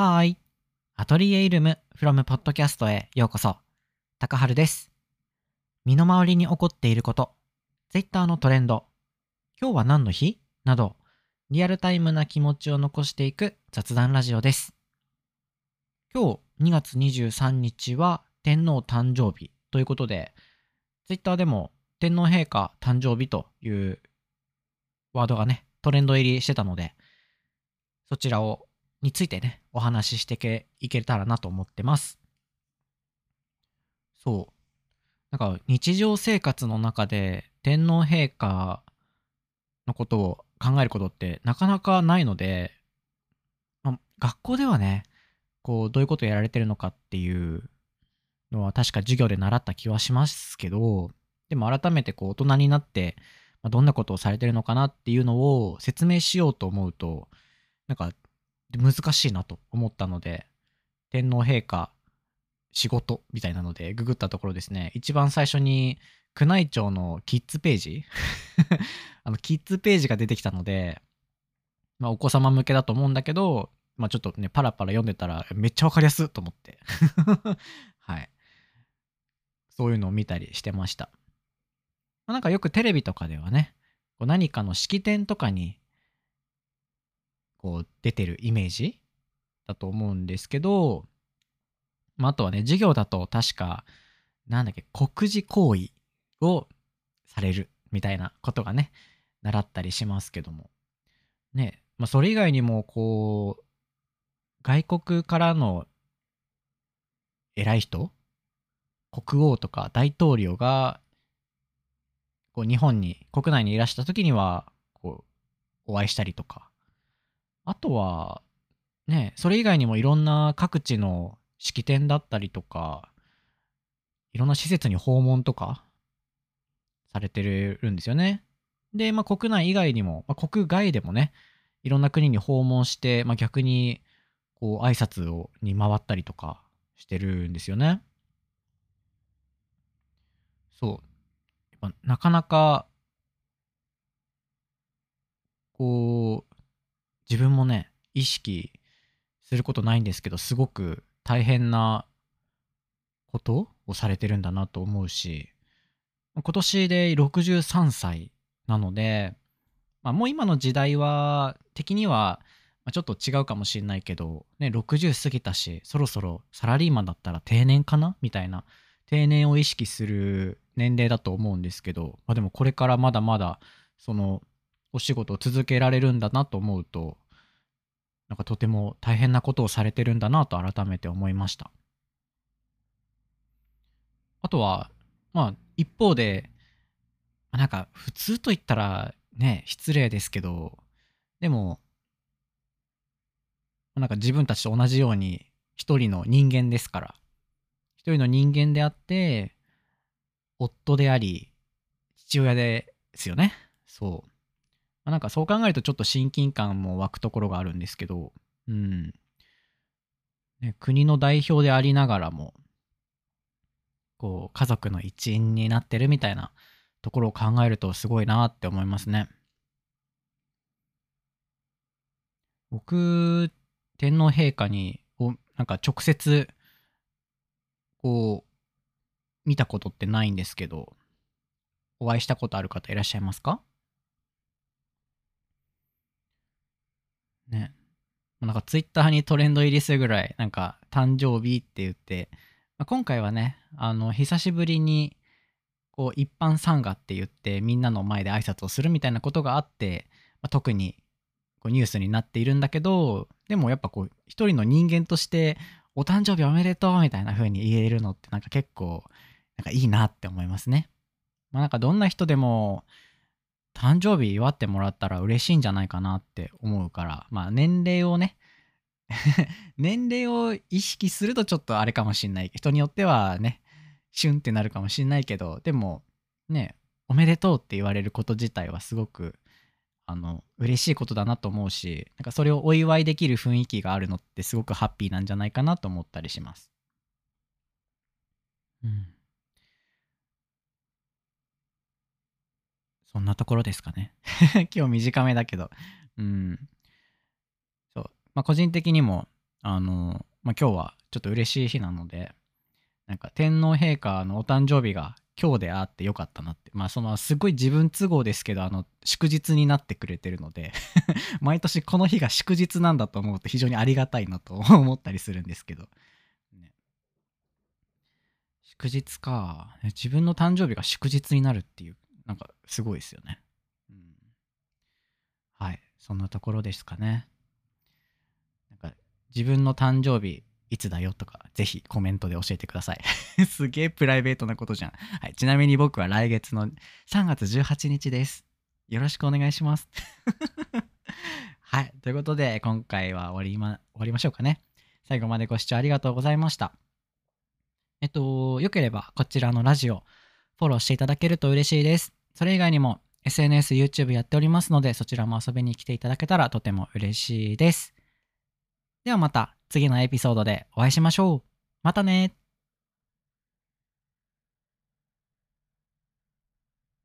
はーい。アトリエイルム from ポッドキャストへようこそ。高春です。身の回りに起こっていること、Twitter のトレンド、今日は何の日？など、リアルタイムな気持ちを残していく雑談ラジオです。今日2月23日は天皇誕生日ということで、Twitter でも天皇陛下誕生日というワードがね、トレンド入りしてたので、そちらをについてね、お話ししてけいけたらなと思ってます。そう。なんか日常生活の中で天皇陛下のことを考えることってなかなかないので、ま学校ではね、こう、どういうことをやられてるのかっていうのは確か授業で習った気はしますけど、でも改めてこう大人になって、まあどんなことをされてるのかなっていうのを説明しようと思うと、なんか難しいなと思ったので、天皇陛下仕事みたいなのでググったところですね、一番最初に宮内庁のキッズページ あのキッズページが出てきたので、まあお子様向けだと思うんだけど、まあちょっとね、パラパラ読んでたらめっちゃわかりやすいと思って。はい。そういうのを見たりしてました。まあなんかよくテレビとかではね、こう何かの式典とかにこう出てるイメージだと思うんですけど、まあ、あとはね、授業だと確か、なんだっけ、国事行為をされるみたいなことがね、習ったりしますけども。ね、まあ、それ以外にも、こう、外国からの偉い人国王とか大統領が、こう、日本に、国内にいらした時には、こう、お会いしたりとか、あとは、ね、それ以外にもいろんな各地の式典だったりとか、いろんな施設に訪問とかされてるんですよね。で、まあ、国内以外にも、まあ、国外でもね、いろんな国に訪問して、まあ、逆にこう挨拶をに回ったりとかしてるんですよね。そう。やっぱなかなか、こう、自分もね、意識することないんですけど、すごく大変なことをされてるんだなと思うし、今年で63歳なので、まあ、もう今の時代は的にはちょっと違うかもしれないけど、ね、60過ぎたし、そろそろサラリーマンだったら定年かな？みたいな、定年を意識する年齢だと思うんですけど、まあ、でもこれからまだまだ、その、お仕事を続けられるんだなと思うと、なんかとても大変なことをされてるんだなと改めて思いました。あとは、まあ、一方で、なんか普通と言ったらね、失礼ですけど、でも、なんか自分たちと同じように一人の人間ですから、一人の人間であって、夫であり、父親ですよね。そう。なんかそう考えるとちょっと親近感も湧くところがあるんですけど、うん。ね、国の代表でありながらも、こう、家族の一員になってるみたいなところを考えるとすごいなって思いますね。僕、天皇陛下に、をなんか直接、こう、見たことってないんですけど、お会いしたことある方いらっしゃいますか？ね。なんかツイッターにトレンド入りするぐらい、なんか誕生日って言って、まあ、今回はね、あの、久しぶりに、こう、一般参賀って言って、みんなの前で挨拶をするみたいなことがあって、まあ、特にこうニュースになっているんだけど、でもやっぱこう、一人の人間として、お誕生日おめでとうみたいな風に言えるのってなんか結構、なんかいいなって思いますね。まあなんかどんな人でも、誕生日祝ってもらったら嬉しいんじゃないかなって思うから、まあ年齢をね、年齢を意識するとちょっとあれかもしんない。人によってはね、シュンってなるかもしんないけど、でもね、おめでとうって言われること自体はすごく、あの、嬉しいことだなと思うし、なんかそれをお祝いできる雰囲気があるのってすごくハッピーなんじゃないかなと思ったりします。うん。そんなところですかね。今日短めだけど。うん。そう。まあ、個人的にも、あの、まあ、今日はちょっと嬉しい日なので、なんか天皇陛下のお誕生日が今日であってよかったなって。まあそのすごい自分都合ですけど、あの、祝日になってくれてるので 毎年この日が祝日なんだと思うと非常にありがたいなと 思ったりするんですけど。ね、祝日か。自分の誕生日が祝日になるっていう、なんかすごいですよね。うん、はい。そんなところですかね。なんか自分の誕生日いつだよとか、ぜひコメントで教えてください。すげえプライベートなことじゃん。はい。ちなみに僕は来月の3月18日です。よろしくお願いします。はい。ということで、今回は終わりま、終わりましょうかね。最後までご視聴ありがとうございました。えっと、よければこちらのラジオ、フォローしていただけると嬉しいです。それ以外にも SNS、YouTube やっておりますので、そちらも遊びに来ていただけたらとても嬉しいです。ではまた次のエピソードでお会いしましょう。またね